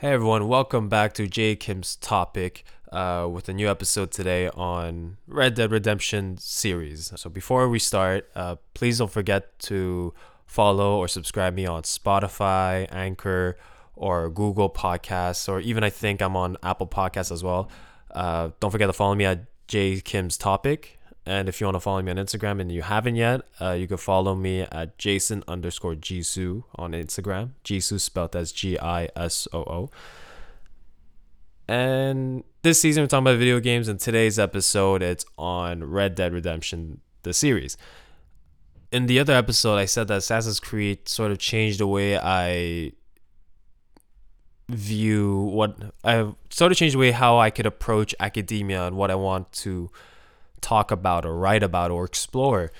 Hey everyone, welcome back to J Kim's topic uh, with a new episode today on Red Dead Redemption series. So before we start, uh, please don't forget to follow or subscribe me on Spotify, Anchor, or Google Podcasts, or even I think I'm on Apple Podcasts as well. Uh, don't forget to follow me at J Kim's topic. And if you want to follow me on Instagram and you haven't yet, uh, you can follow me at Jason underscore Gisoo on Instagram. Gisoo spelled as G I S O O. And this season we're talking about video games. In today's episode, it's on Red Dead Redemption, the series. In the other episode, I said that Assassin's Creed sort of changed the way I view what I've sort of changed the way how I could approach academia and what I want to talk about or write about or explore.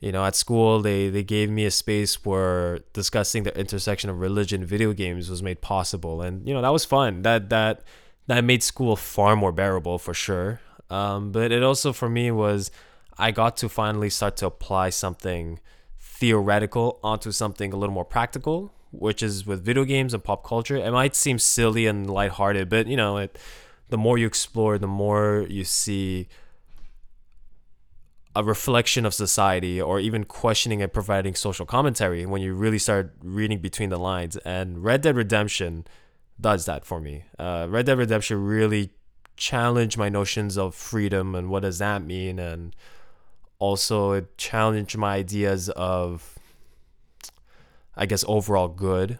You know, at school they they gave me a space where discussing the intersection of religion video games was made possible, and you know that was fun. That that that made school far more bearable for sure. Um, but it also for me was I got to finally start to apply something theoretical onto something a little more practical, which is with video games and pop culture. It might seem silly and lighthearted, but you know, it, the more you explore, the more you see a reflection of society or even questioning and providing social commentary when you really start reading between the lines. And Red Dead Redemption does that for me. Uh, Red Dead Redemption really challenged my notions of freedom and what does that mean, and also it challenged my ideas of, I guess, overall good,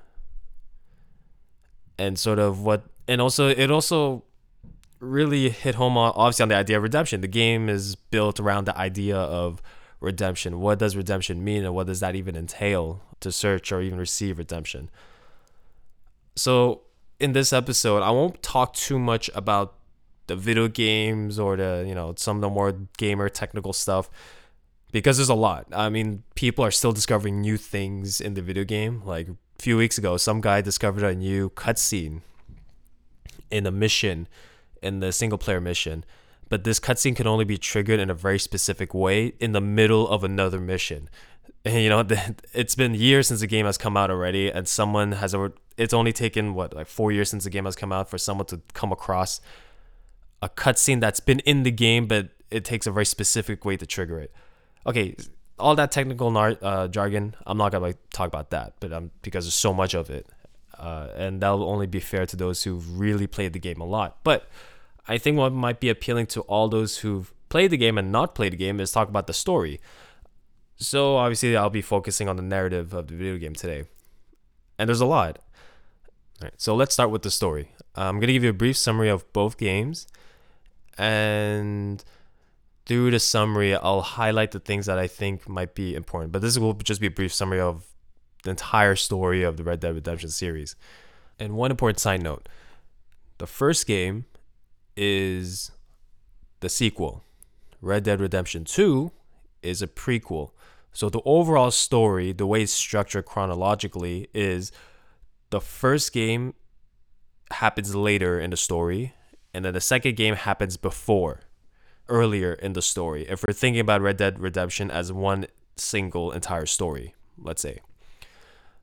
and sort of what, and also it also really hit home on obviously on the idea of redemption. The game is built around the idea of redemption. What does redemption mean, and what does that even entail to search or even receive redemption? So, in this episode, I won't talk too much about the video games or the you know some of the more gamer technical stuff because there's a lot. I mean, people are still discovering new things in the video game. Like a few weeks ago, some guy discovered a new cutscene in a mission in the single player mission, but this cutscene can only be triggered in a very specific way in the middle of another mission. And, you know, it's been years since the game has come out already, and someone has. It's only taken what like four years since the game has come out for someone to come across a cutscene that's been in the game, but it takes a very specific way to trigger it. Okay, all that technical nar- uh, jargon, I'm not gonna like, talk about that, but um, because there's so much of it, uh, and that'll only be fair to those who've really played the game a lot. But I think what might be appealing to all those who've played the game and not played the game is talk about the story. So obviously, I'll be focusing on the narrative of the video game today, and there's a lot. All right, so let's start with the story. I'm gonna give you a brief summary of both games, and through the summary, I'll highlight the things that I think might be important. But this will just be a brief summary of the entire story of the Red Dead Redemption series. And one important side note the first game is the sequel. Red Dead Redemption 2 is a prequel. So the overall story, the way it's structured chronologically, is the first game happens later in the story, and then the second game happens before, earlier in the story. If we're thinking about Red Dead Redemption as one single entire story, let's say.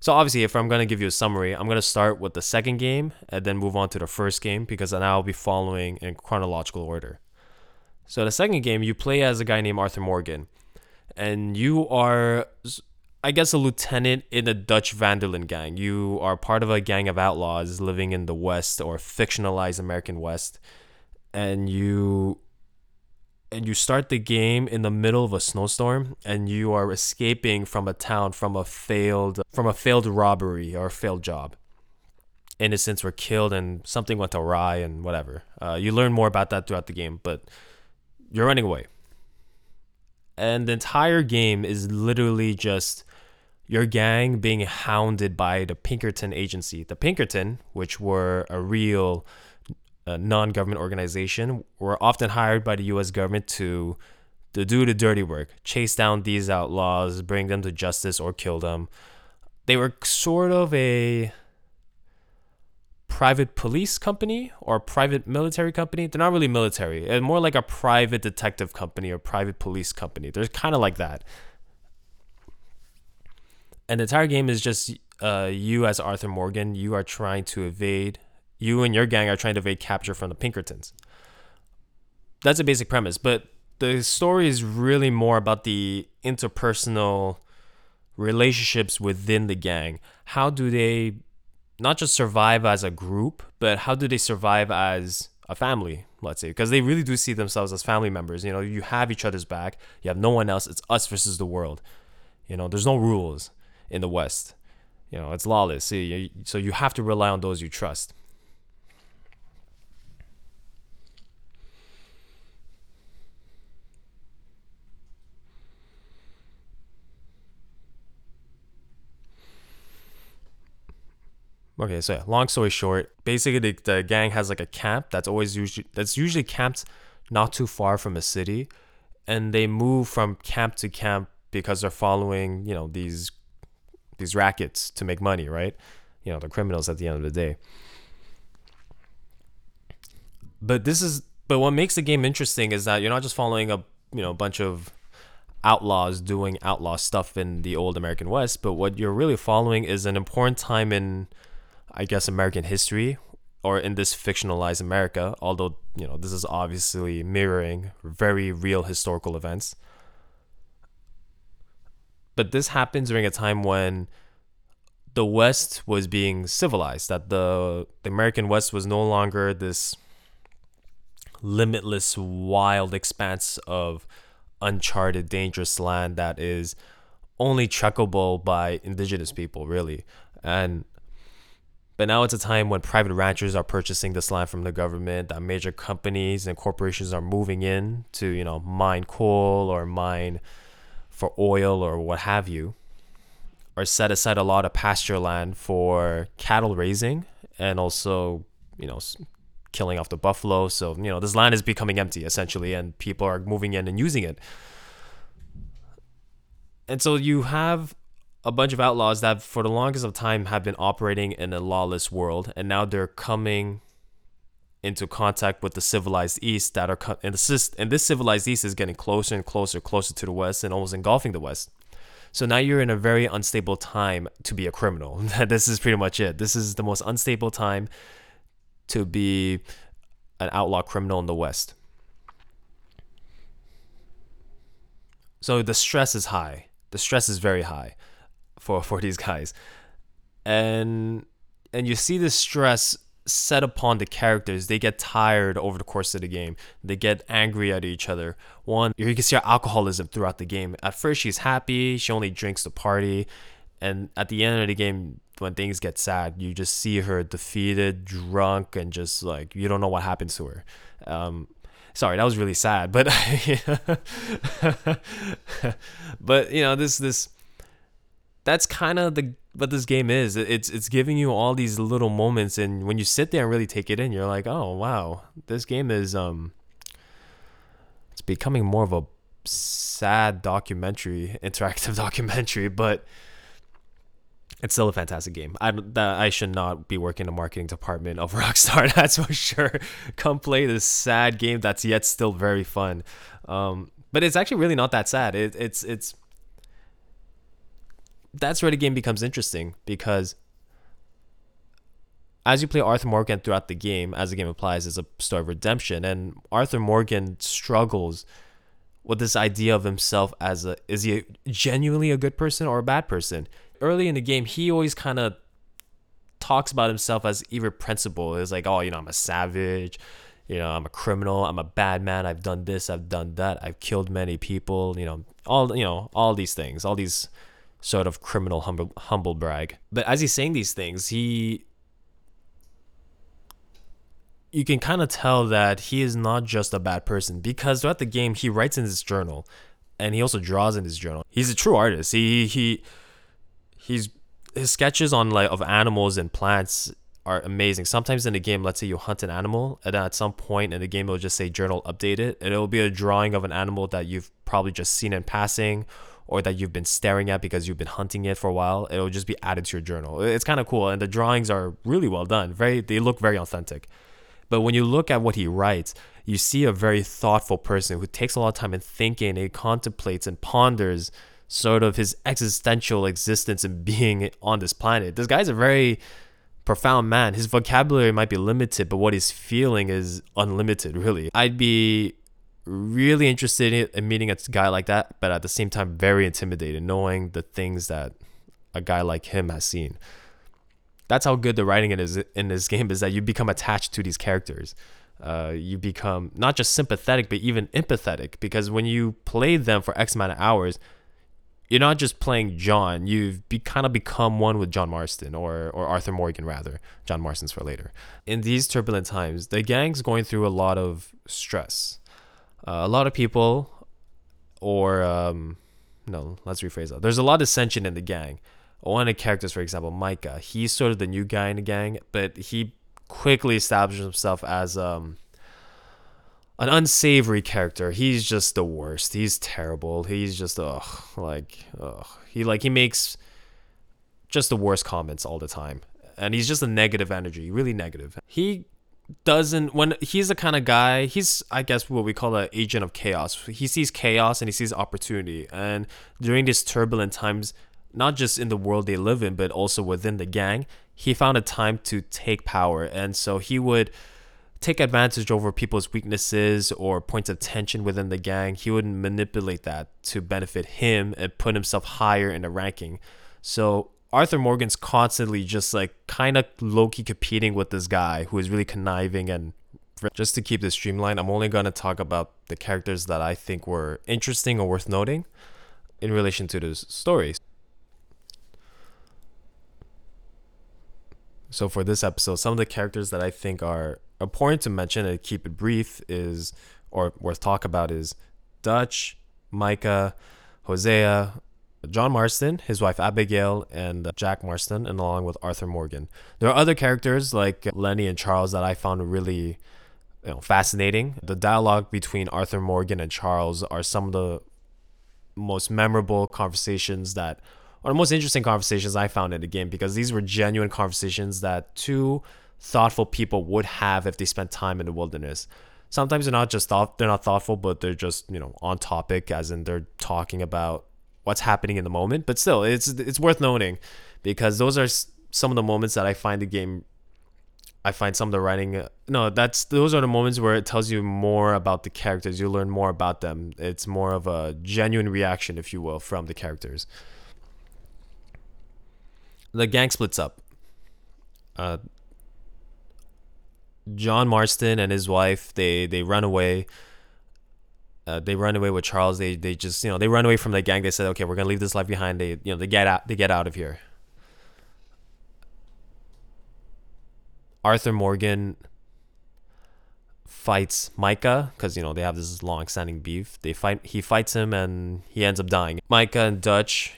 So obviously, if I'm gonna give you a summary, I'm gonna start with the second game and then move on to the first game because then I'll be following in chronological order. So the second game, you play as a guy named Arthur Morgan, and you are, I guess, a lieutenant in the Dutch Van der Linde gang. You are part of a gang of outlaws living in the West or fictionalized American West, and you and you start the game in the middle of a snowstorm and you are escaping from a town from a failed from a failed robbery or a failed job. Innocents were killed and something went awry and whatever. Uh, you learn more about that throughout the game but you're running away. And the entire game is literally just your gang being hounded by the pinkerton agency. The pinkerton which were a real a non-government organization were often hired by the U.S. government to to do the dirty work, chase down these outlaws, bring them to justice, or kill them. They were sort of a private police company or private military company. They're not really military. It's more like a private detective company or private police company. They're kind of like that. And the entire game is just uh, you as Arthur Morgan. You are trying to evade You and your gang are trying to evade capture from the Pinkertons. That's a basic premise, but the story is really more about the interpersonal relationships within the gang. How do they not just survive as a group, but how do they survive as a family, let's say? Because they really do see themselves as family members. You know, you have each other's back, you have no one else, it's us versus the world. You know, there's no rules in the West. You know, it's lawless. So you, have to rely on those you trust. Okay, so yeah, long story short, basically the, the gang has like a camp that's always usually that's usually camped not too far from a city, and they move from camp to camp because they're following you know these these rackets to make money, right? You know, the criminals at the end of the day. But this is but what makes the game interesting is that you're not just following a you know a bunch of outlaws doing outlaw stuff in the old American West, but what you're really following is an important time in I guess, American history or in this fictionalized America, although, you know, this is obviously mirroring very real historical events. But this happened during a time when the West was being civilized, that the, the American West was no longer this limitless, wild expanse of uncharted, dangerous land that is only checkable by indigenous people, really. And but now it's a time when private ranchers are purchasing this land from the government, that major companies and corporations are moving in to, you know, mine coal or mine for oil or what have you, or set aside a lot of pasture land for cattle raising and also, you know, killing off the buffalo. So, you know, this land is becoming empty essentially, and people are moving in and using it. And so you have a bunch of outlaws that for the longest of time have been operating in a lawless world and now they're coming into contact with the civilized east that are and this and this civilized east is getting closer and closer closer to the west and almost engulfing the west. So now you're in a very unstable time to be a criminal. This is pretty much it. This is the most unstable time to be an outlaw criminal in the west. So the stress is high. The stress is very high for for these guys, and and you see the stress set upon the characters. They get tired over the course of the game. They get angry at each other. One, you can see her alcoholism throughout the game. At first, she's happy. She only drinks to party, and at the end of the game, when things get sad, you just see her defeated, drunk, and just like you don't know what happens to her. Um, sorry, that was really sad, but but you know this this that's kind of the what this game is. It's it's giving you all these little moments, and when you sit there and really take it in, you're like, oh wow, this game is um, it's becoming more of a sad documentary, interactive documentary, but it's still a fantastic game. I that I should not be working in the marketing department of Rockstar. That's for sure. Come play this sad game that's yet still very fun. Um, but it's actually really not that sad. It, it's it's that's where the game becomes interesting because as you play Arthur Morgan throughout the game, as the game applies, is a story of redemption, and Arthur Morgan struggles with this idea of himself as a is he genuinely a good person or a bad person? Early in the game, he always kind of talks about himself as irrepressible. It's like, oh, you know, I'm a savage, you know, I'm a criminal, I'm a bad man, I've done this, I've done that, I've killed many people, you know, all you know, all these things, all these sort of criminal humble, humble brag. But as he's saying these things, he you can kind of tell that he is not just a bad person because throughout the game he writes in his journal and he also draws in his journal. He's a true artist. He he he's his sketches on like of animals and plants are amazing. Sometimes in the game, let's say you hunt an animal, and at some point in the game, it'll just say journal updated, and it'll be a drawing of an animal that you've probably just seen in passing, or that you've been staring at because you've been hunting it for a while, it'll just be added to your journal. It's kind of cool, and the drawings are really well done. Very, they look very authentic. But when you look at what he writes, you see a very thoughtful person who takes a lot of time in thinking, he contemplates and ponders sort of his existential existence and being on this planet. This guy's a very profound man. His vocabulary might be limited, but what he's feeling is unlimited, really. I'd be really interested in meeting a guy like that, but at the same time, very intimidated knowing the things that a guy like him has seen. That's how good the writing it is in this game is that you become attached to these characters. Uh, you become not just sympathetic, but even empathetic because when you play them for X amount of hours, you're not just playing John. You've be, kind of become one with John Marston or or Arthur Morgan rather. John Marston's for later. In these turbulent times, the gang's going through a lot of stress. Uh, a lot of people, or um, no, let's rephrase that. There's a lot of dissension in the gang. One of the characters, for example, Micah, he's sort of the new guy in the gang, but he quickly establishes himself as um an unsavory character. He's just the worst. He's terrible. He's just ugh, like ugh. He like he makes just the worst comments all the time, and he's just a negative energy, really negative. He doesn't when he's the kind of guy. He's I guess what we call an agent of chaos. He sees chaos and he sees opportunity, and during these turbulent times, not just in the world they live in, but also within the gang, he found a time to take power, and so he would take advantage over people's weaknesses or points of tension within the gang. He would manipulate that to benefit him and put himself higher in the ranking. So Arthur Morgan's constantly just like kind of low key competing with this guy who is really conniving and just to keep this streamlined, I'm only going to talk about the characters that I think were interesting or worth noting in relation to this stories. So for this episode, some of the characters that I think are important to mention and keep it brief is or worth talk about is Dutch, Micah, Hosea, John Marston, his wife Abigail, and uh, Jack Marston, and along with Arthur Morgan. There are other characters like Lenny and Charles that I found really you know, fascinating. The dialogue between Arthur Morgan and Charles are some of the most memorable conversations that or the most interesting conversations I found in the game because these were genuine conversations that two thoughtful people would have if they spent time in the wilderness. Sometimes they're not just thought they're not thoughtful, but they're just you know on topic, as in they're talking about what's happening in the moment. But still, it's it's worth noting because those are some of the moments that I find the game. I find some of the writing. No, that's those are the moments where it tells you more about the characters. You learn more about them. It's more of a genuine reaction, if you will, from the characters the gang splits up. Uh, John Marston and his wife they they run away. Uh, they run away with Charles. They they just you know they run away from the gang. They said, okay, we're gonna leave this life behind. They you know they get out they get out of here. Arthur Morgan fights Micah because you know they have this long-standing beef. They fight. He fights him and he ends up dying. Micah and Dutch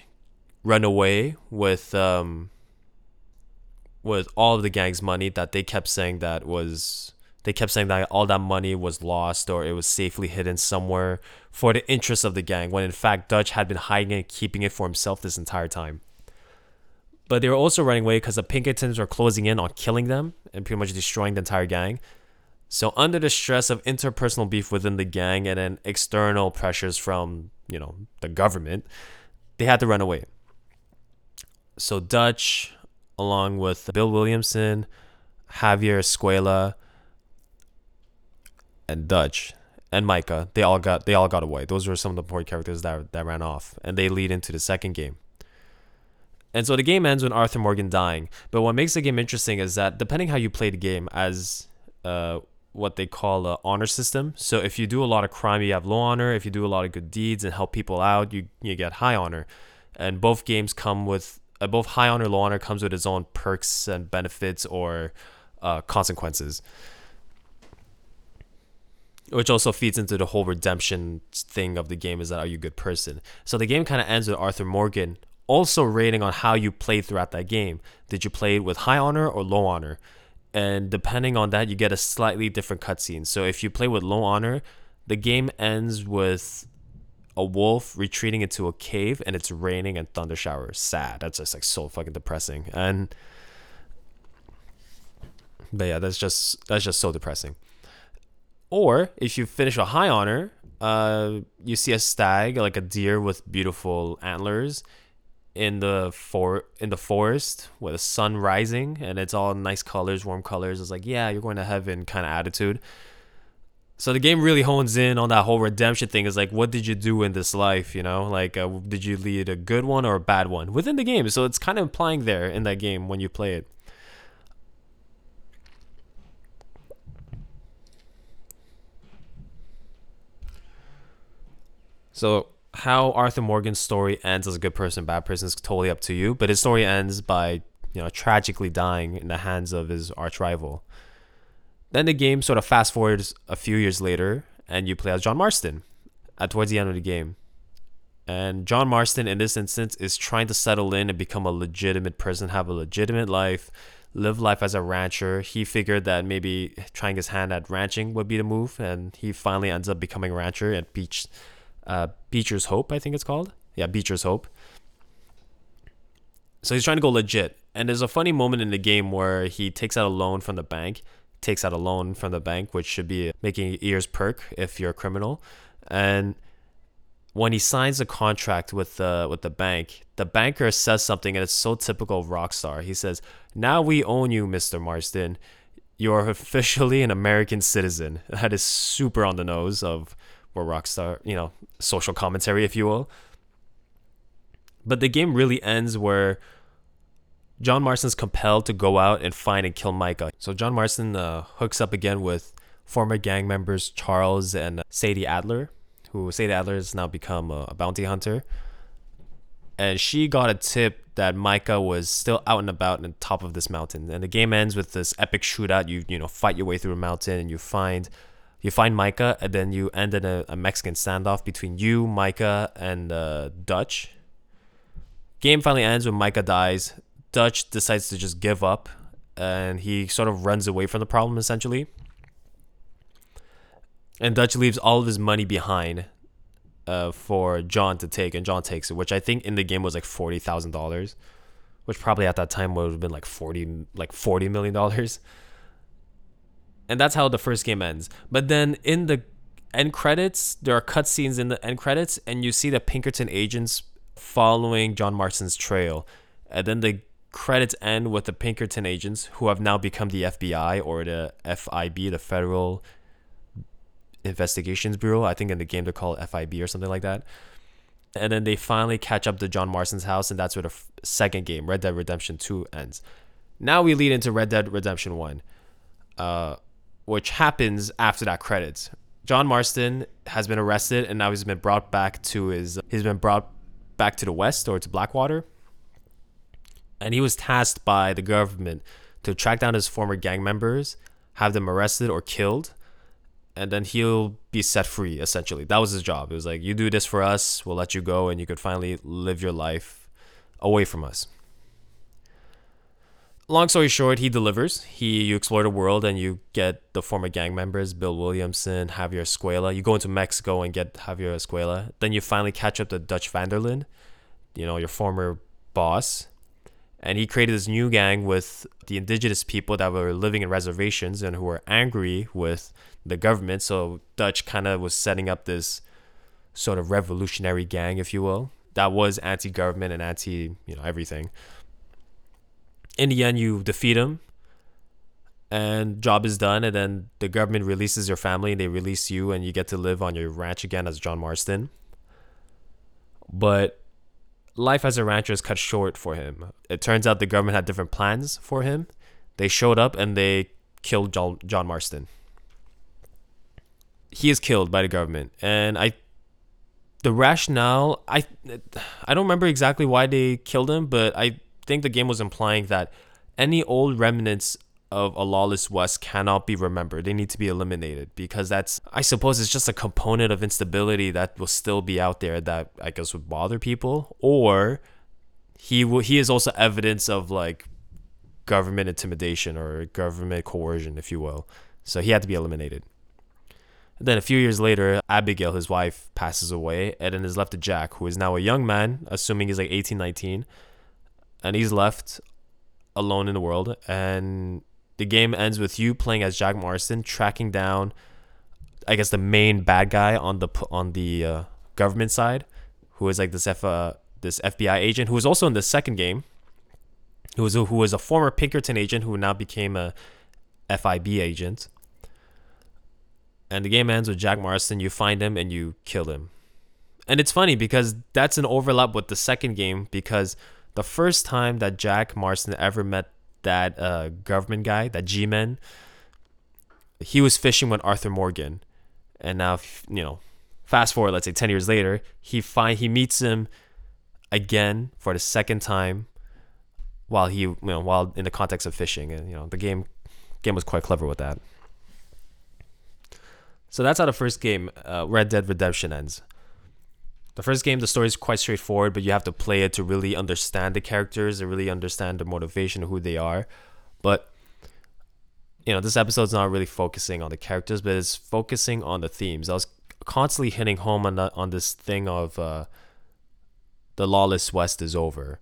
run away with um with all of the gang's money that they kept saying that was they kept saying that all that money was lost or it was safely hidden somewhere for the interest of the gang when in fact Dutch had been hiding it keeping it for himself this entire time. But they were also running away because the Pinkertons were closing in on killing them and pretty much destroying the entire gang. So under the stress of interpersonal beef within the gang and then external pressures from, you know, the government, they had to run away so Dutch, along with Bill Williamson, Javier Escuela, and Dutch and Micah, they all got they all got away. Those were some of the important characters that that ran off, and they lead into the second game. And so the game ends with Arthur Morgan dying. But what makes the game interesting is that depending how you play the game, as uh, what they call a honor system. So if you do a lot of crime, you have low honor. If you do a lot of good deeds and help people out, you you get high honor. And both games come with uh, both high honor low honor comes with its own perks and benefits or uh, consequences which also feeds into the whole redemption thing of the game is that are you a good person so the game kind of ends with arthur morgan also rating on how you played throughout that game did you play it with high honor or low honor and depending on that you get a slightly different cutscene so if you play with low honor the game ends with a wolf retreating into a cave and it's raining and thunder showers. Sad. That's just like so fucking depressing. And but yeah, that's just that's just so depressing. Or if you finish a high honor, uh, you see a stag like a deer with beautiful antlers. in the for in the forest with the sun rising and it's all nice colors, warm colors. It's like, yeah, you're going to heaven kind of attitude. So the game really hones in on that whole redemption thing. Is like, what did you do in this life? You know, like, uh, did you lead a good one or a bad one within the game? So it's kind of implying there in that game when you play it. So how Arthur Morgan's story ends as a good person, bad person is totally up to you. But his story ends by you know tragically dying in the hands of his arch rival. Then the game sort of fast forwards a few years later, and you play as John Marston at towards the end of the game. And John Marston, in this instance, is trying to settle in and become a legitimate person, have a legitimate life, live life as a rancher. He figured that maybe trying his hand at ranching would be the move, and he finally ends up becoming a rancher at Beach uh, Beecher's Hope, I think it's called. Yeah, Beecher's Hope. So he's trying to go legit. And there's a funny moment in the game where he takes out a loan from the bank, takes out a loan from the bank, which should be making ears perk if you're a criminal. And when he signs a contract with the with the bank, the banker says something, and it's so typical of Rockstar. He says, "Now we own you, Mister Marston. You are officially an American citizen." That is super on the nose of or Rockstar, you know, social commentary, if you will. But the game really ends where John Marston's compelled to go out and find and kill Micah. So John Marston uh, hooks up again with former gang members Charles and Sadie Adler, who Sadie Adler has now become a, a bounty hunter. And she got a tip that Micah was still out and about on top of this mountain. And the game ends with this epic shootout. You you know fight your way through a mountain and you find you find Micah, and then you end in a, a Mexican standoff between you, Micah, and uh, Dutch. Game finally ends when Micah dies. Dutch decides to just give up, and he sort of runs away from the problem essentially. And Dutch leaves all of his money behind uh, for John to take, and John takes it, which I think in the game was like forty thousand dollars, which probably at that time would have been like forty, like forty million dollars and that's how the first game ends. But then in the end credits, there are cutscenes in the end credits, and you see the Pinkerton agents following John Marston's trail, and then the credits end with the Pinkerton agents who have now become the FBI or the FIB, the Federal Investigations Bureau. I think in the game they're called FIB or something like that. And then they finally catch up to John Marston's house, and that's where the f- second game, Red Dead Redemption 2, ends. Now we lead into Red Dead Redemption 1. Uh, which happens after that credits. John Marston has been arrested and now he's been brought back to his he's been brought back to the west or to Blackwater. And he was tasked by the government to track down his former gang members, have them arrested or killed, and then he'll be set free essentially. That was his job. It was like you do this for us, we'll let you go and you could finally live your life away from us long story short, he delivers. He you explore the world and you get the former gang members, Bill Williamson, Javier Escuela. You go into Mexico and get Javier Escuela. Then you finally catch up to Dutch van der Linde, you know, your former boss. And he created this new gang with the indigenous people that were living in reservations and who were angry with the government. So Dutch kind of was setting up this sort of revolutionary gang, if you will, that was anti-government and anti, you know, everything in the end you defeat him and job is done and then the government releases your family and they release you and you get to live on your ranch again as John Marston. But life as a rancher is cut short for him. It turns out the government had different plans for him. They showed up and they killed John, John Marston. He is killed by the government and I the rationale I I don't remember exactly why they killed him, but I think the game was implying that any old remnants of a lawless west cannot be remembered. They need to be eliminated because that's I suppose it's just a component of instability that will still be out there that I guess would bother people or he will, he is also evidence of like government intimidation or government coercion if you will. So he had to be eliminated. And then a few years later, Abigail, his wife, passes away, and then is left to Jack, who is now a young man, assuming he's like 18, 19, and he's left alone in the world. And the game ends with you playing as Jack Marston, tracking down, I guess, the main bad guy on the on the uh, government side, who is like this F uh, this FBI agent who was also in the second game, who was a, who was a former Pinkerton agent who now became a FIB agent. And the game ends with Jack Marston. You find him and you kill him. And it's funny because that's an overlap with the second game because the first time that Jack Marston ever met that uh, government guy, that G-Man, he was fishing with Arthur Morgan. And now, you know, fast forward, let's say 10 years later, he find he meets him again for the second time while he, you know, while in the context of fishing. And, you know, the game game was quite clever with that. So that's how the first game, uh, Red Dead Redemption, ends. The first game, the story is quite straightforward, but you have to play it to really understand the characters and really understand the motivation of who they are. But you know, this episode's not really focusing on the characters, but it's focusing on the themes. I was constantly hitting home on the, on this thing of uh, the lawless west is over,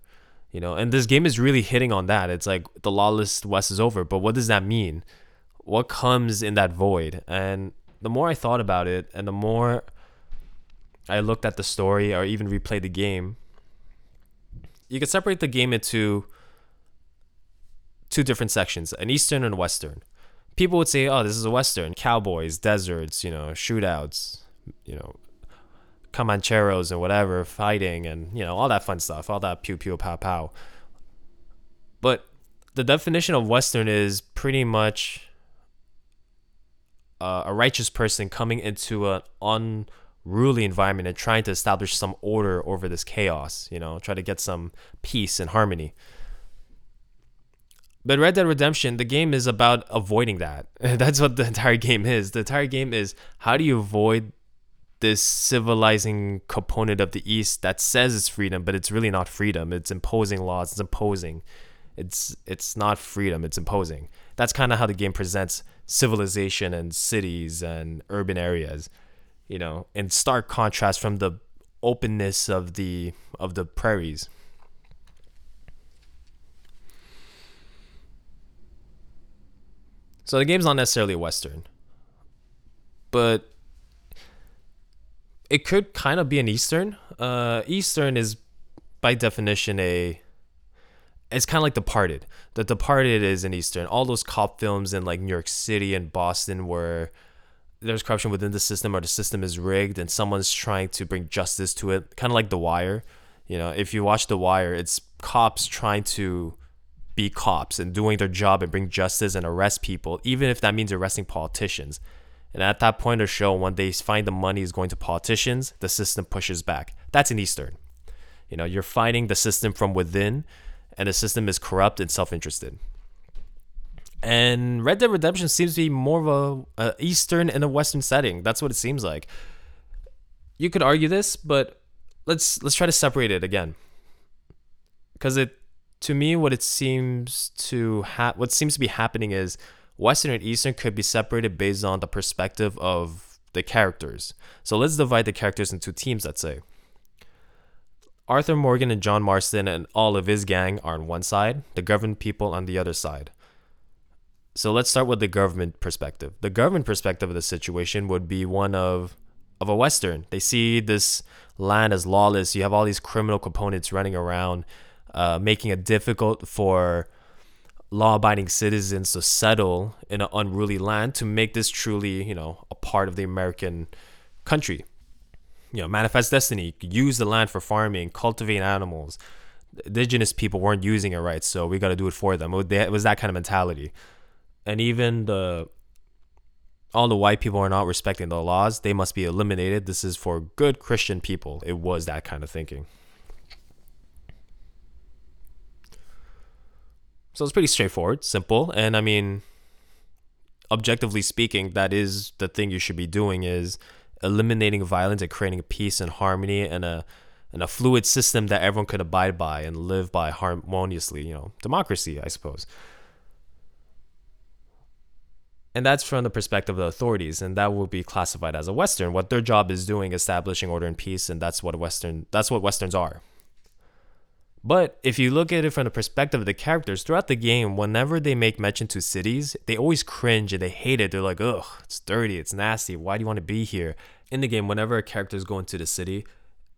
you know, and this game is really hitting on that. It's like the lawless west is over, but what does that mean? What comes in that void? And the more I thought about it, and the more I looked at the story or even replayed the game, you could separate the game into two different sections an Eastern and Western. People would say, oh, this is a Western cowboys, deserts, you know, shootouts, you know, Comancheros and whatever, fighting and, you know, all that fun stuff, all that pew pew pow pow. But the definition of Western is pretty much uh, a righteous person coming into an ruly environment and trying to establish some order over this chaos, you know, try to get some peace and harmony. But Red Dead Redemption, the game is about avoiding that. That's what the entire game is. The entire game is how do you avoid this civilizing component of the East that says it's freedom, but it's really not freedom. It's imposing laws. It's imposing. It's it's not freedom. It's imposing. That's kind of how the game presents civilization and cities and urban areas you know, in stark contrast from the openness of the of the prairies. So the game's not necessarily a western, but it could kind of be an eastern. Uh, eastern is by definition a it's kind of like Departed. The Departed is an eastern. All those cop films in like New York City and Boston where there's corruption within the system or the system is rigged and someone's trying to bring justice to it kind of like the wire you know if you watch the wire it's cops trying to be cops and doing their job and bring justice and arrest people even if that means arresting politicians. And at that point of show when they find the money is going to politicians the system pushes back. That's an eastern. You know you're fighting the system from within and the system is corrupt and self-interested and Red Dead Redemption seems to be more of a, a eastern and a western setting. That's what it seems like. You could argue this, but let's let's try to separate it again. Because it, to me, what it seems to ha- what seems to be happening is Western and Eastern could be separated based on the perspective of the characters. So let's divide the characters into teams. Let's say Arthur Morgan and John Marston and all of his gang are on one side, the government people on the other side. So let's start with the government perspective. The government perspective of the situation would be one of of a western. They see this land as lawless. You have all these criminal components running around, uh, making it difficult for law-abiding citizens to settle in an unruly land to make this truly, you know, a part of the American country. You know, manifest destiny. Use the land for farming, cultivate animals. Indigenous people weren't using it right, so we got to do it for them. It was that kind of mentality and even the all the white people are not respecting the laws, they must be eliminated. This is for good Christian people. It was that kind of thinking. So it's pretty straightforward, simple, and I mean objectively speaking, that is the thing you should be doing is eliminating violence and creating peace and harmony and a and a fluid system that everyone could abide by and live by harmoniously, you know, democracy, I suppose and that's from the perspective of the authorities and that will be classified as a western what their job is doing establishing order and peace and that's what western that's what westerns are but if you look at it from the perspective of the characters throughout the game whenever they make mention to cities they always cringe and they hate it they're like ugh it's dirty it's nasty why do you want to be here in the game whenever a character is going to the city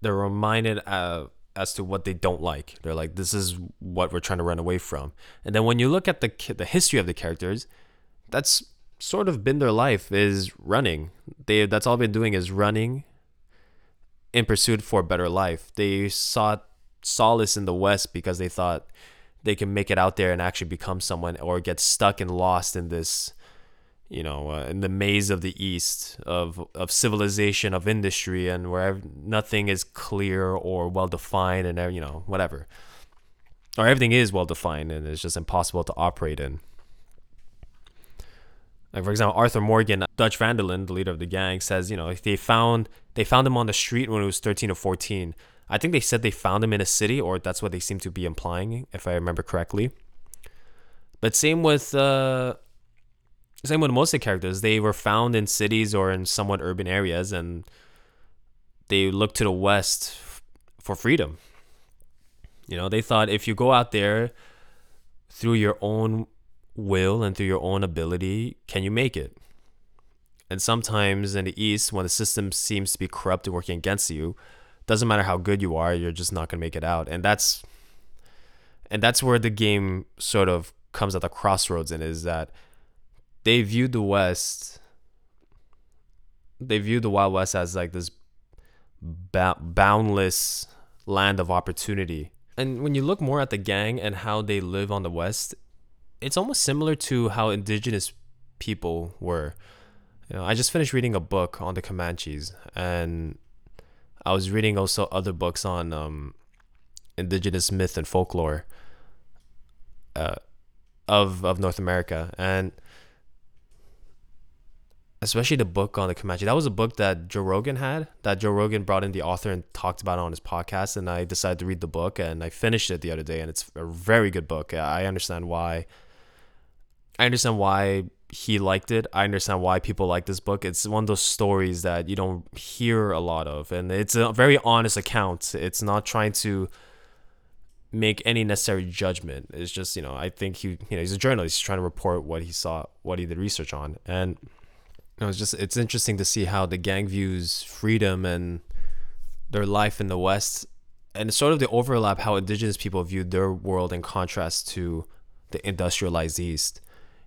they're reminded uh, as to what they don't like. They're like, this is what we're trying to run away from. And then when you look at the the history of the characters, that's sort of been their life is running. They that's all they've been doing is running in pursuit for a better life. They sought solace in the West because they thought they can make it out there and actually become someone or get stuck and lost in this you know, uh, in the maze of the East of of civilization, of industry, and where nothing is clear or well defined, and you know, whatever, or everything is well defined and it's just impossible to operate in. Like for example, Arthur Morgan, Dutch Van der Linde, the leader of the gang, says, you know, if they found they found him on the street when he was thirteen or fourteen. I think they said they found him in a city, or that's what they seem to be implying, if I remember correctly. But same with uh, same with most of the characters. They were found in cities or in somewhat urban areas, and they looked to the West for freedom. You know, they thought if you go out there through your own will and through your own ability, can you make it? And sometimes in the East, when the system seems to be corrupt and working against you, doesn't matter how good you are, you're just not gonna make it out. And that's and that's where the game sort of comes at the crossroads and is that they view the West, they view the Wild West as like this ba- boundless land of opportunity. And when you look more at the gang and how they live on the West, it's almost similar to how indigenous people were. You know, I just finished reading a book on the Comanches, and I was reading also other books on um, indigenous myth and folklore uh, of of North America, and especially the book on the Comanche. That was a book that Joe Rogan had. That Joe Rogan brought in the author and talked about on his podcast. And I decided to read the book, and I finished it the other day, and it's a very good book. I understand why. I understand why he liked it. I understand why people like this book. It's one of those stories that you don't hear a lot of, and it's a very honest account. It's not trying to make any necessary judgment. It's just you know I think he you know he's a journalist. He's trying to report what he saw, what he did research on, and know, it's just it's interesting to see how the gang views freedom and their life in the West, and sort of the overlap how indigenous people view their world in contrast to the industrialized East.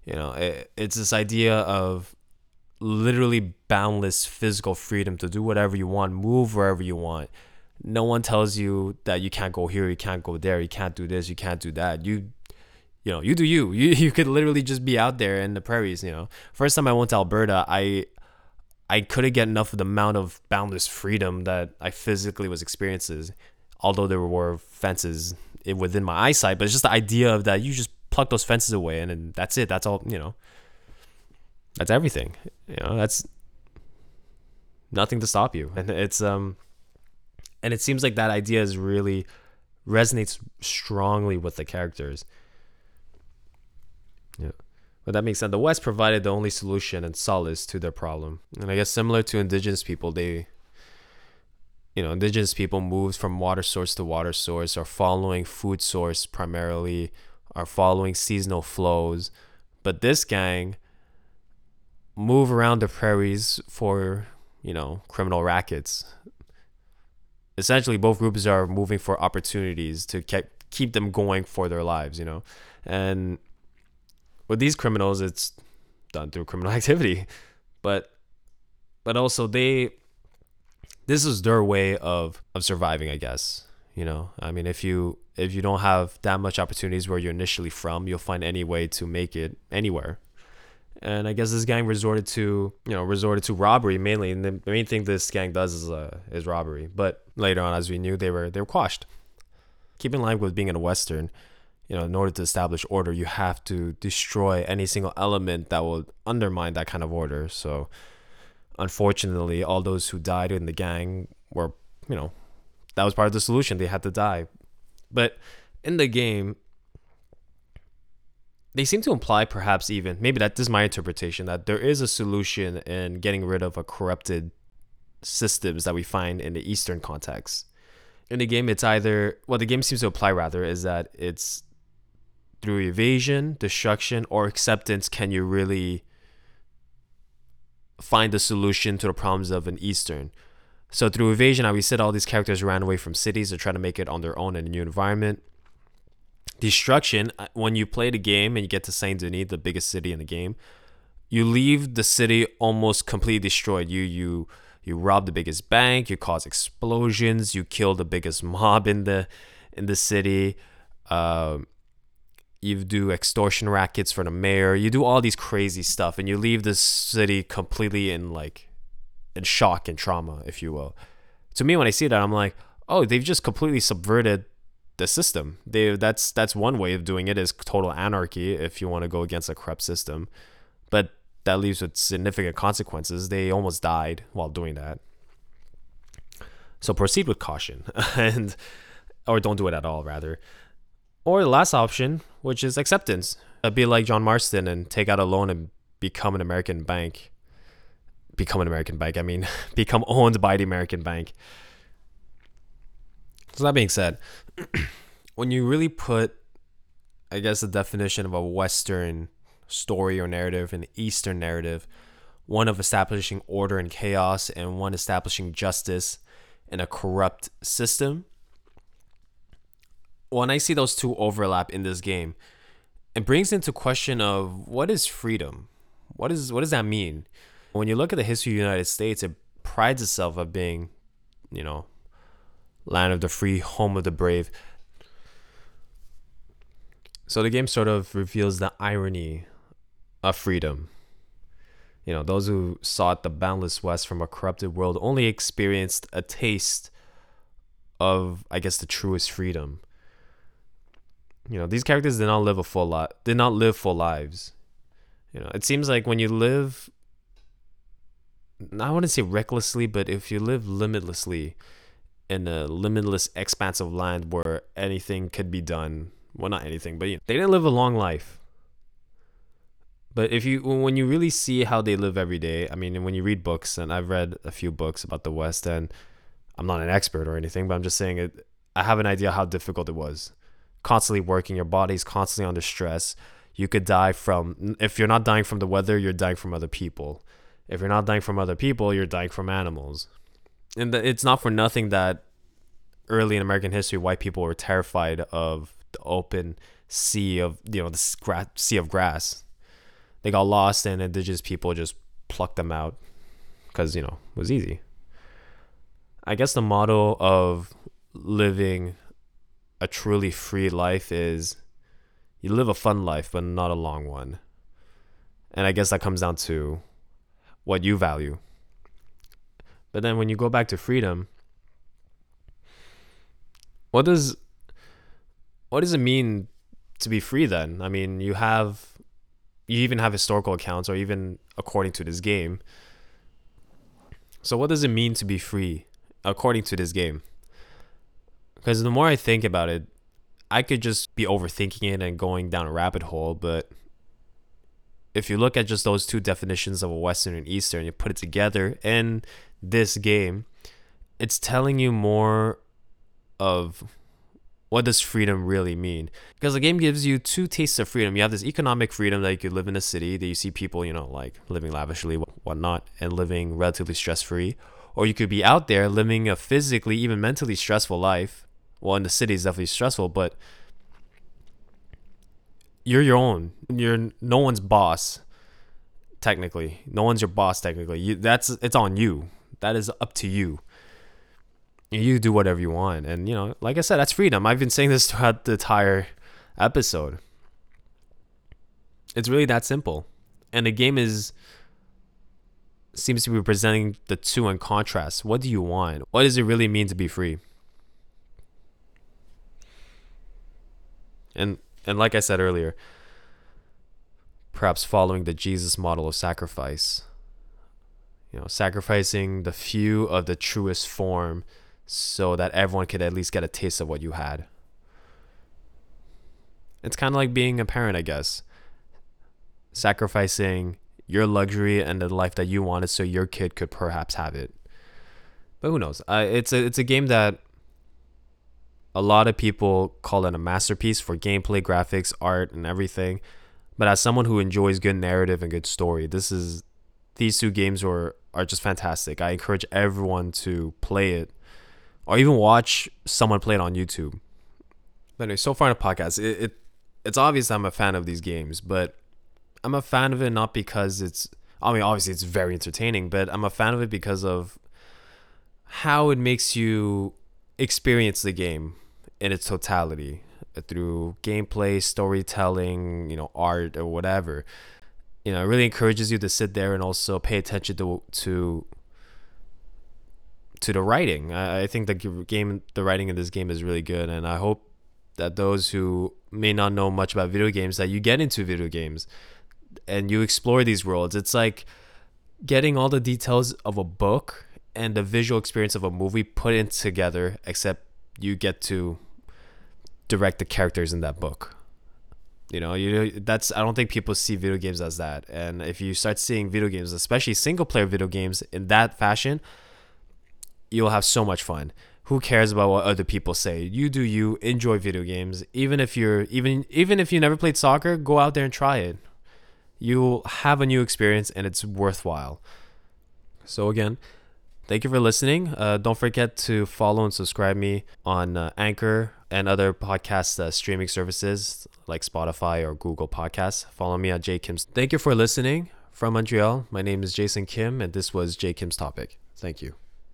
You know, it, it's this idea of literally boundless physical freedom to do whatever you want, move wherever you want. No one tells you that you can't go here, you can't go there, you can't do this, you can't do that. You you know, you do you. You you could literally just be out there in the prairies, you know. First time I went to Alberta, I I couldn't get enough of the amount of boundless freedom that I physically was experiencing, although there were fences within my eyesight. But it's just the idea of that you just pluck those fences away and, and that's it. That's all, you know. That's everything. You know, that's nothing to stop you. And it's um and it seems like that idea is really resonates strongly with the characters. Yeah. But that makes sense. The West provided the only solution and solace to their problem. And I guess similar to indigenous people, they you know, indigenous people moved from water source to water source, or following food source primarily, are following seasonal flows. But this gang move around the prairies for, you know, criminal rackets. Essentially, both groups are moving for opportunities to keep keep them going for their lives, you know. And with these criminals, it's done through criminal activity, but but also they this is their way of of surviving, I guess. You know, I mean, if you if you don't have that much opportunities where you're initially from, you'll find any way to make it anywhere. And I guess this gang resorted to, you know, resorted to robbery mainly, and the main thing this gang does is uh, is robbery. But later on, as we knew, they were they were quashed. Keep in line with being in a western, you know, in order to establish order, you have to destroy any single element that will undermine that kind of order. So, unfortunately, all those who died in the gang were, you know, that was part of the solution. They had to die. But in the game, they seem to imply, perhaps even, maybe that this is my interpretation, that there is a solution in getting rid of a corrupted systems that we find in the Eastern context. In the game, it's either, what the game seems to apply rather, is that it's through evasion, destruction, or acceptance can you really find a solution to the problems of an Eastern. So through evasion, I we said all these characters ran away from cities to try to make it on their own in a new environment. Destruction, uh, when you play the game and you get to Saint Denis, the biggest city in the game, you leave the city almost completely destroyed. You you you rob the biggest bank, you cause explosions, you kill the biggest mob in the in the city. Um, you do extortion rackets for the mayor. You do all these crazy stuff, and you leave the city completely in like in shock and trauma, if you will. To me, when I see that, I'm like, oh, they've just completely subverted the system. They that's that's one way of doing it is total anarchy if you want to go against a corrupt system, but that leaves with significant consequences. They almost died while doing that. So proceed with caution, and or don't do it at all, rather. Or the last option, which is acceptance. Uh, be like John Marston and take out a loan and become an American bank. Become an American bank. I mean, become owned by the American bank. So that being said, when you really put, I guess, the definition of a Western story or narrative and Eastern narrative, one of establishing order and chaos, and one establishing justice in a corrupt system, when I see those two overlap in this game, it brings into question of what is freedom? What is what does that mean? When you look at the history of the United States, it prides itself of being, you know, land of the free, home of the brave. So the game sort of reveals the irony of freedom. You know, those who sought the boundless West from a corrupted world only experienced a taste of, I guess, the truest freedom. You know, these characters did not live a full lot. Did not live full lives. You know, it seems like when you live, I wouldn't say recklessly, but if you live limitlessly in a limitless expanse of land where anything could be done, well, not anything, but you know, they didn't live a long life. But if you, when you really see how they live every day, I mean, when you read books, and I've read a few books about the West, and I'm not an expert or anything, but I'm just saying it. I have an idea how difficult it was constantly working, your body's constantly under stress. You could die from, if you're not dying from the weather, you're dying from other people. If you're not dying from other people, you're dying from animals. And it's not for nothing that early in American history, white people were terrified of the open sea of, you know, the gra- sea of grass. They got lost and indigenous people just plucked them out because, you know, it was easy. I guess the model of living a truly free life is you live a fun life, but not a long one. And I guess that comes down to what you value. But then when you go back to freedom, what does what does it mean to be free then? I mean, you have you even have historical accounts or even according to this game. So what does it mean to be free according to this game? Because the more I think about it, I could just be overthinking it and going down a rabbit hole. But if you look at just those two definitions of a Western and Eastern, you put it together in this game, it's telling you more of what does freedom really mean? Because the game gives you two tastes of freedom. You have this economic freedom that you could live in a city, that you see people, you know, like living lavishly, whatnot, and living relatively stress free. Or you could be out there living a physically, even mentally stressful life well in the city is definitely stressful but you're your own. You're no one's boss technically. No one's your boss technically. You that's it's on you. That is up to you. You do whatever you want. And you know like i said that's freedom. I've been saying this throughout the entire episode. It's really that simple. And the game is seems to be presenting the two in contrast. What do you want? What does it really mean to be free? And and like I said earlier, perhaps following the Jesus model of sacrifice. You know, sacrificing the few of the truest form so that everyone could at least get a taste of what you had. It's kind of like being a parent, I guess. Sacrificing your luxury and the life that you wanted so your kid could perhaps have it. But who knows? Uh, it's a it's a game that a lot of people call it a masterpiece for gameplay, graphics, art, and everything. But as someone who enjoys good narrative and good story, this is these two games were are just fantastic. I encourage everyone to play it or even watch someone play it on YouTube. But anyway, so far in the podcast, it, it it's obvious I'm a fan of these games, but I'm a fan of it not because it's I mean obviously it's very entertaining, but I'm a fan of it because of how it makes you experience the game in its totality uh, through gameplay, storytelling, you know, art or whatever. You know, it really encourages you to sit there and also pay attention to to to the writing. I, I think the game, the writing in this game is really good, and I hope that those who may not know much about video games that you get into video games and you explore these worlds. It's like getting all the details of a book and the visual experience of a movie put in together, except you get to direct the characters in that book. You know, you that's I don't think people see video games as that. And if you start seeing video games, especially single player video games in that fashion, you'll have so much fun. Who cares about what other people say? You do you, enjoy video games. Even if you're even even if you never played soccer, go out there and try it. You'll have a new experience and it's worthwhile. So again, thank you for listening. Uh, don't forget to follow and subscribe me on uh, Anchor and other podcast uh, streaming services like Spotify or Google Podcasts. Follow me at J Kim's. Thank you for listening from Montreal. My name is Jason Kim, and this was J Kim's topic. Thank you.